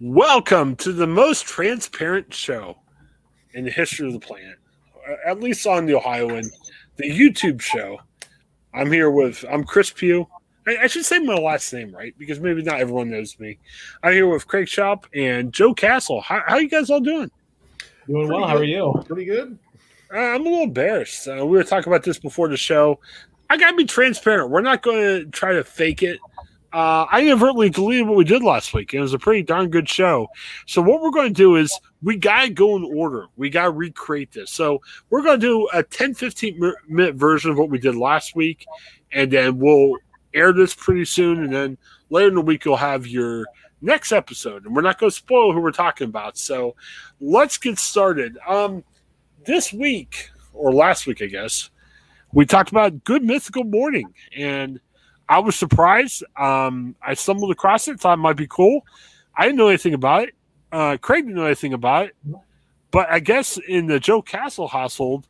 Welcome to the most transparent show in the history of the planet, at least on the Ohioan, the YouTube show. I'm here with I'm Chris Pugh. I, I should say my last name right because maybe not everyone knows me. I'm here with Craig Shoup and Joe Castle. How, how you guys all doing? Doing well. Good. How are you? Pretty good. Uh, I'm a little embarrassed. Uh, we were talking about this before the show. I gotta be transparent. We're not going to try to fake it uh, I inadvertently deleted what we did last week. It was a pretty darn good show. So what we're going to do is we got to go in order. We got to recreate this. So we're going to do a 10, 15 minute version of what we did last week. And then we'll air this pretty soon. And then later in the week, you'll have your next episode. And we're not going to spoil who we're talking about. So let's get started. Um, this week, or last week, I guess, we talked about Good Mythical Morning. And I was surprised. Um, I stumbled across it, thought it might be cool. I didn't know anything about it. Uh, Craig didn't know anything about it. But I guess in the Joe Castle household,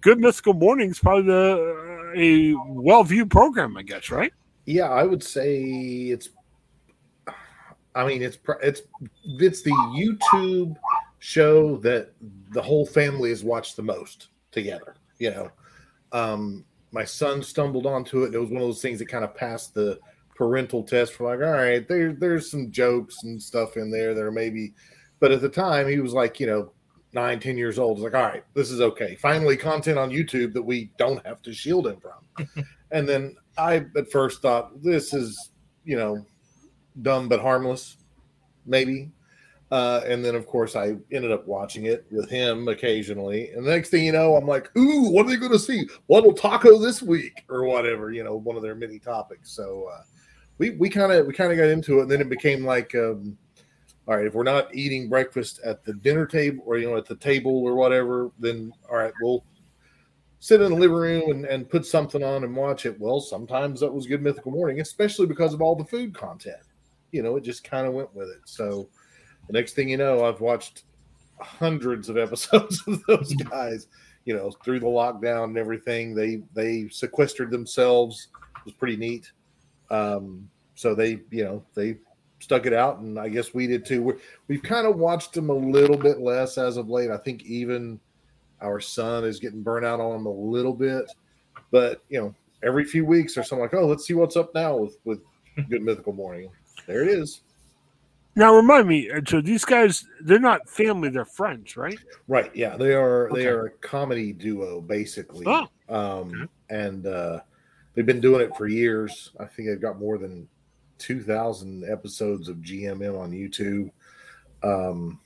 Good Mythical Morning is probably the, uh, a well viewed program, I guess, right? Yeah, I would say it's. I mean, it's it's it's the YouTube show that the whole family has watched the most together. You know, um, my son stumbled onto it. And it was one of those things that kind of passed the parental test for like, all right, there, there's some jokes and stuff in there that are maybe, but at the time he was like, you know, nine, ten years old. It's like, all right, this is okay. Finally, content on YouTube that we don't have to shield him from. and then I at first thought this is, you know, dumb but harmless, maybe. Uh, and then, of course, I ended up watching it with him occasionally. And the next thing you know, I'm like, "Ooh, what are they going to see? What will taco this week, or whatever?" You know, one of their many topics. So uh, we we kind of we kind of got into it, and then it became like, um, all right, if we're not eating breakfast at the dinner table or you know at the table or whatever, then all right, we'll sit in the living room and, and put something on and watch it. Well, sometimes that was good mythical morning, especially because of all the food content. You know, it just kind of went with it. So the next thing you know, I've watched hundreds of episodes of those guys. You know, through the lockdown and everything, they they sequestered themselves. It was pretty neat. Um, so they, you know, they stuck it out, and I guess we did too. We're, we've kind of watched them a little bit less as of late. I think even our son is getting burnt out on them a little bit, but you know, every few weeks there's something like, oh, let's see what's up now with with Good Mythical Morning. There it is. Now remind me, uh, so these guys they're not family, they're friends, right? Right. Yeah, they are. Okay. They are a comedy duo, basically. Oh. Um, okay. and uh, they've been doing it for years. I think they've got more than two thousand episodes of GMM on YouTube. Um,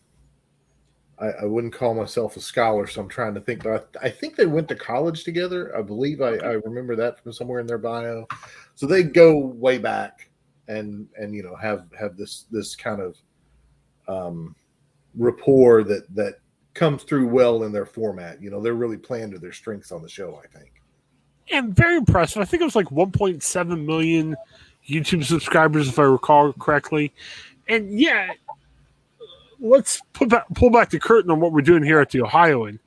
I, I, wouldn't call myself a scholar, so I'm trying to think. But I, I think they went to college together. I believe I, I remember that from somewhere in their bio. So they go way back and and you know have have this this kind of um, rapport that that comes through well in their format. You know, they're really playing to their strengths on the show. I think. And very impressive. I think it was like 1.7 million YouTube subscribers, if I recall correctly. And yeah, let's back, pull back the curtain on what we're doing here at the Ohioan.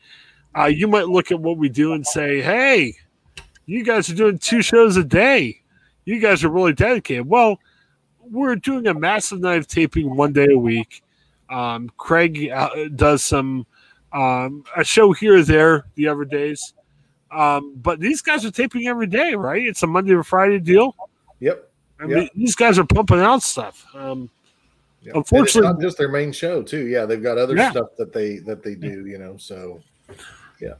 Uh, you might look at what we do and say, "Hey, you guys are doing two shows a day. You guys are really dedicated." Well, we're doing a massive night of taping one day a week. Um, Craig uh, does some um, a show here or there the other days, um, but these guys are taping every day, right? It's a Monday to Friday deal. Yep. I mean, these guys are pumping out stuff. Um, yep. Unfortunately, not just their main show too. Yeah, they've got other yeah. stuff that they that they do. You know, so yeah.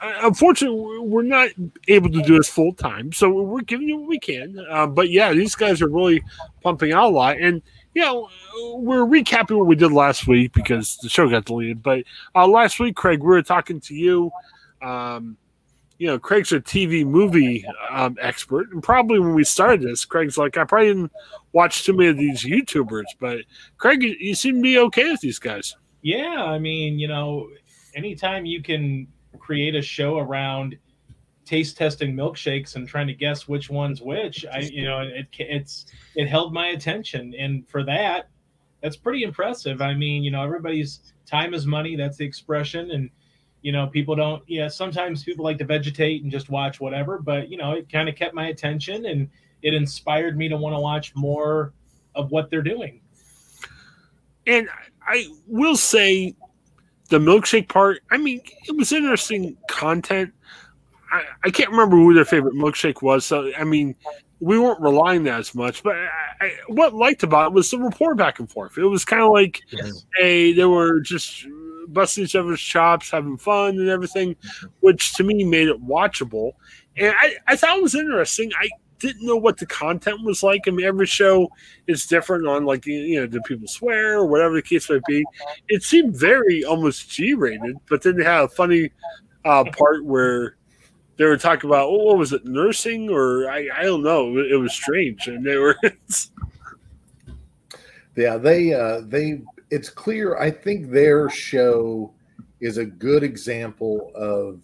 Uh, unfortunately, we're not able to do this full time, so we're giving you what we can. Uh, but yeah, these guys are really pumping out a lot, and you know, we're recapping what we did last week because the show got deleted. But uh, last week, Craig, we were talking to you. Um, you know, Craig's a TV movie um, expert, and probably when we started this, Craig's like, I probably didn't watch too many of these YouTubers, but Craig, you, you seem to be okay with these guys. Yeah, I mean, you know, anytime you can create a show around taste testing milkshakes and trying to guess which one's which. I you know it it's it held my attention. And for that that's pretty impressive. I mean you know everybody's time is money. That's the expression. And you know people don't yeah sometimes people like to vegetate and just watch whatever. But you know it kind of kept my attention and it inspired me to want to watch more of what they're doing. And I will say the milkshake part, I mean, it was interesting content. I, I can't remember who their favorite milkshake was. So, I mean, we weren't relying that as much. But I, I, what I liked about it was the rapport back and forth. It was kind of like, yes. hey, they were just busting each other's chops, having fun and everything, which to me made it watchable. And I, I thought it was interesting. I didn't know what the content was like. I mean, every show is different on like you know, do people swear or whatever the case might be. It seemed very almost G rated, but then they had a funny uh, part where they were talking about oh, what was it, nursing or I, I don't know. It, was strange, and they were. yeah, they uh, they. It's clear. I think their show is a good example of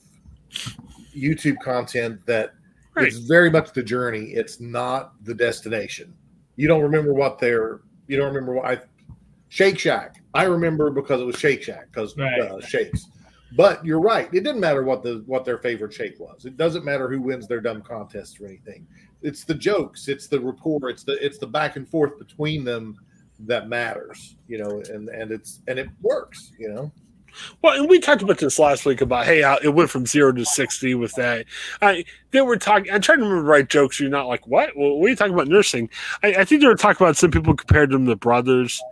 YouTube content that Right. It's very much the journey. It's not the destination. You don't remember what they're. You don't remember what I. Shake Shack. I remember because it was Shake Shack because right. uh, shakes. But you're right. It didn't matter what the what their favorite shake was. It doesn't matter who wins their dumb contest or anything. It's the jokes. It's the rapport. It's the it's the back and forth between them that matters. You know, and and it's and it works. You know. Well, and we talked about this last week about hey, it went from zero to sixty with that. I they were talking. I'm trying to remember right jokes. You're not like what? Well, what are you talking about nursing? I, I think they were talking about some people compared them to brothers,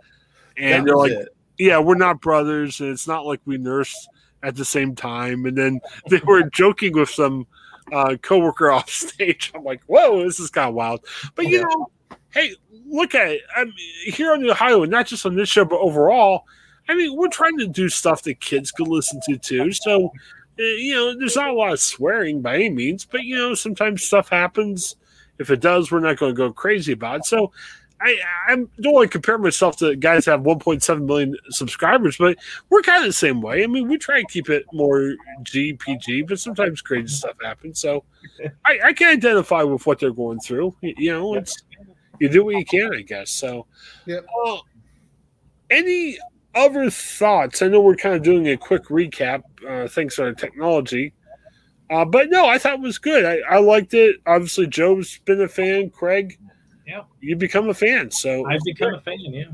and they're like, it. yeah, we're not brothers, and it's not like we nurse at the same time. And then they were joking with some uh, coworker off stage. I'm like, whoa, this is kind of wild. But you yeah. know, hey, look at it. I'm here on the Ohio, and not just on this show, but overall I mean, we're trying to do stuff that kids could listen to too. So, uh, you know, there's not a lot of swearing by any means, but you know, sometimes stuff happens. If it does, we're not going to go crazy about it. So, I, I don't want to compare myself to guys that have 1.7 million subscribers, but we're kind of the same way. I mean, we try and keep it more GPG, but sometimes crazy stuff happens. So I, I can identify with what they're going through. You know, it's you do what you can, I guess. So, yeah. Uh, any other thoughts? I know we're kind of doing a quick recap, uh, thanks to our technology. Uh, but no, I thought it was good. I, I liked it. Obviously, Joe's been a fan. Craig, yeah, you become a fan. So I've become a fan. Yeah,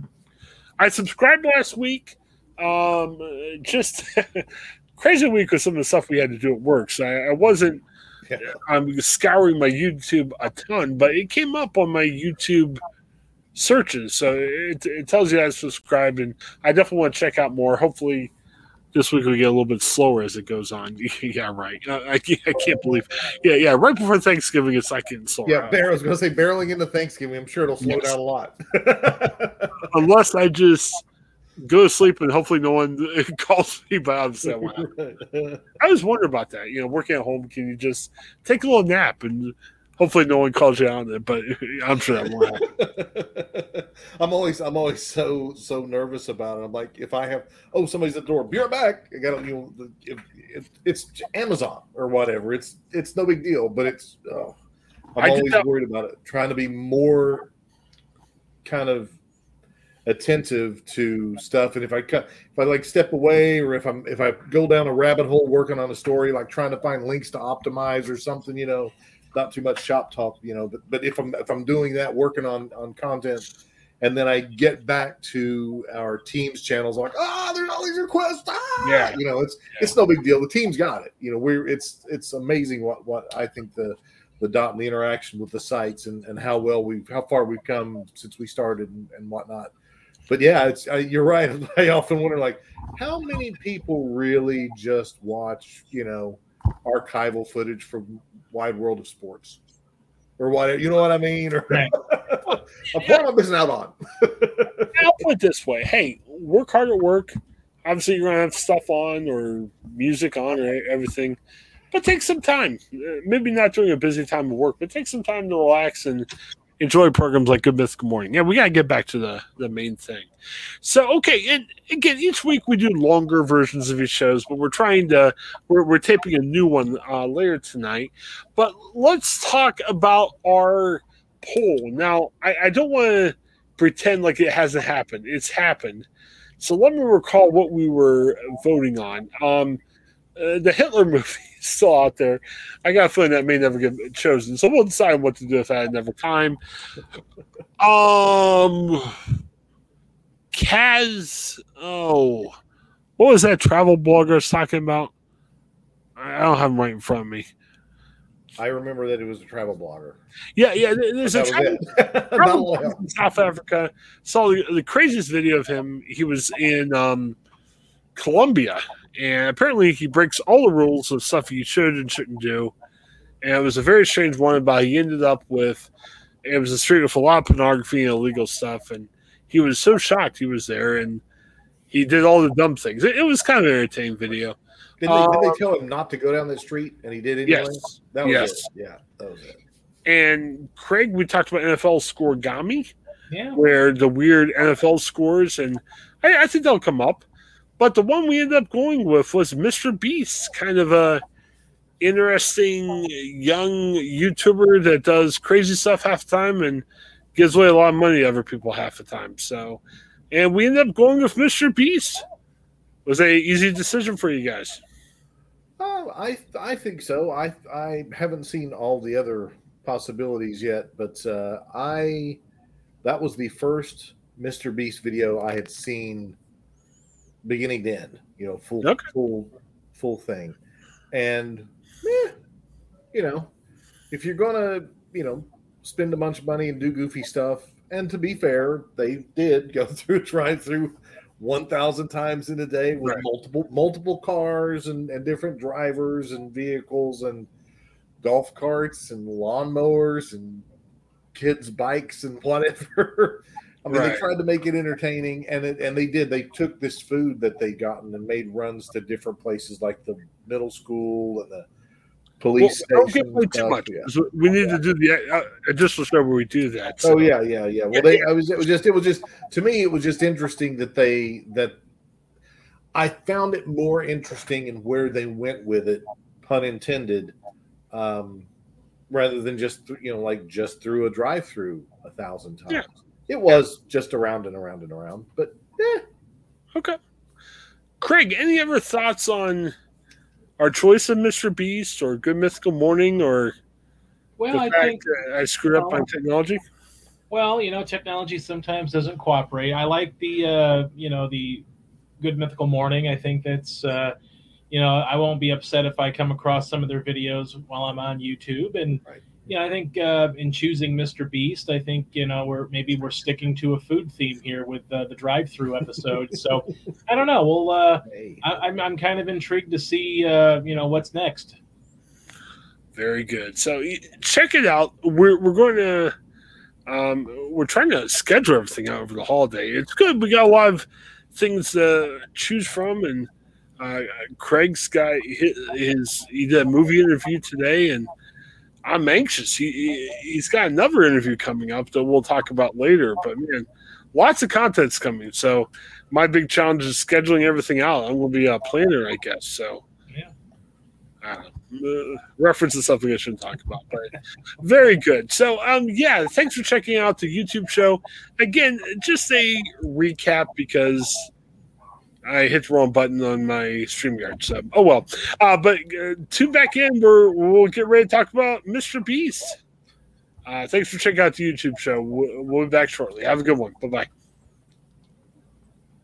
I subscribed last week. Um, just crazy week with some of the stuff we had to do at work. So I, I wasn't. Yeah. I'm scouring my YouTube a ton, but it came up on my YouTube searches. So it, it tells you I subscribed, and I definitely want to check out more. Hopefully, this week we get a little bit slower as it goes on. yeah, right. I, I, can't believe. Yeah, yeah. Right before Thanksgiving, it's like getting slower. Yeah, I was going to say barreling into Thanksgiving. I'm sure it'll slow yes. down a lot. Unless I just go to sleep and hopefully no one calls me. But obviously, I, I was wondering about that. You know, working at home, can you just take a little nap and Hopefully, no one calls you out on it, but I'm sure that won't happen. I'm always, I'm always so so nervous about it. I'm like, if I have, oh, somebody's at the door, be right back. I got you know, if, if, it's Amazon or whatever. It's it's no big deal, but it's. Oh, I'm always worried about it. Trying to be more kind of attentive to stuff and if i cut if i like step away or if i'm if i go down a rabbit hole working on a story like trying to find links to optimize or something you know not too much shop talk, you know. But but if I'm if I'm doing that, working on on content, and then I get back to our team's channels, I'm like, ah, oh, there's all these requests. Ah! Yeah, you know, it's yeah. it's no big deal. The team's got it. You know, we're it's it's amazing what what I think the the dot and the interaction with the sites and, and how well we've how far we've come since we started and, and whatnot. But yeah, it's I, you're right. I often wonder like how many people really just watch you know archival footage from wide world of sports or what you know what I mean? Or right. what am I missing out on? I'll put it this way: Hey, work hard at work. Obviously, you're gonna have stuff on or music on or everything, but take some time. Uh, maybe not during a busy time of work, but take some time to relax and enjoy programs like Good Myth Good Morning. Yeah, we got to get back to the, the main thing. So, okay, and again, each week we do longer versions of these shows, but we're trying to, we're, we're taping a new one uh, later tonight. But let's talk about our poll. Now, I, I don't want to pretend like it hasn't happened, it's happened. So let me recall what we were voting on. Um, uh, the Hitler movie is still out there. I got a feeling that may never get chosen, so we'll decide what to do with that never time. Um, Kaz. Oh, what was that travel blogger I was talking about? I don't have him right in front of me. I remember that it was a travel blogger. Yeah, yeah. There's a travel, travel blogger in South Africa. Saw the, the, craziest video of him. He was in um, Colombia, and apparently he breaks all the rules of stuff he should and shouldn't do. And it was a very strange one about he ended up with it was a street with a lot of pornography and illegal stuff, and he was so shocked he was there and he did all the dumb things. It, it was kind of an entertaining video. Did they, um, did they, tell him not to go down the street and he did anyway? Yes. That was yes. it. Yeah, that was it. And Craig, we talked about NFL Scorigami, yeah. where the weird NFL scores, and I, I think they'll come up. But the one we ended up going with was Mr. Beast, kind of a interesting young YouTuber that does crazy stuff half the time and gives away a lot of money to other people half the time. So, and we ended up going with Mr. Beast. Was a easy decision for you guys? Uh, I I think so. I I haven't seen all the other possibilities yet, but uh, I that was the first Mr. Beast video I had seen beginning to end. You know, full okay. full full thing, and eh, you know, if you're gonna, you know, spend a bunch of money and do goofy stuff, and to be fair, they did go through drive through one thousand times in a day with right. multiple multiple cars and, and different drivers and vehicles and golf carts and lawnmowers and kids' bikes and whatever. I mean, right. they tried to make it entertaining, and it, and they did. They took this food that they'd gotten and made runs to different places like the middle school and the police well, Don't give away too much. Yeah. We need yeah. to do the uh, additional show where we do that. So. Oh yeah, yeah, yeah. Well, they. I was. It was just. It was just. To me, it was just interesting that they that. I found it more interesting in where they went with it, pun intended, um, rather than just you know like just through a drive-through a thousand times. Yeah. It was just around and around and around, but yeah. Okay. Craig, any other thoughts on our choice of Mr. Beast or Good Mythical Morning or well, the I fact think I screwed up my technology? Well, you know, technology sometimes doesn't cooperate. I like the uh, you know the Good Mythical Morning. I think that's uh, you know I won't be upset if I come across some of their videos while I'm on YouTube and. Right yeah, I think uh, in choosing Mr. Beast, I think you know we're maybe we're sticking to a food theme here with uh, the drive-through episode. so I don't know. Well, uh, hey. I, am I'm, I'm kind of intrigued to see uh, you know what's next. Very good. So check it out. We're we're going to um, we're trying to schedule everything out over the holiday. It's good. We got a lot of things to choose from, and uh, Craig's got his he did a movie interview today, and I'm anxious. He, he has got another interview coming up that we'll talk about later. But man, lots of content's coming. So my big challenge is scheduling everything out. I'm going to be a planner, I guess. So yeah, uh, reference to something I shouldn't talk about, but very good. So um, yeah, thanks for checking out the YouTube show. Again, just a recap because I hit the wrong button on my StreamYard sub. Oh well. Uh, but uh, tune back in. We're, we'll get ready to talk about Mr. Beast. Uh, thanks for checking out the YouTube show. We'll, we'll be back shortly. Have a good one. Bye bye.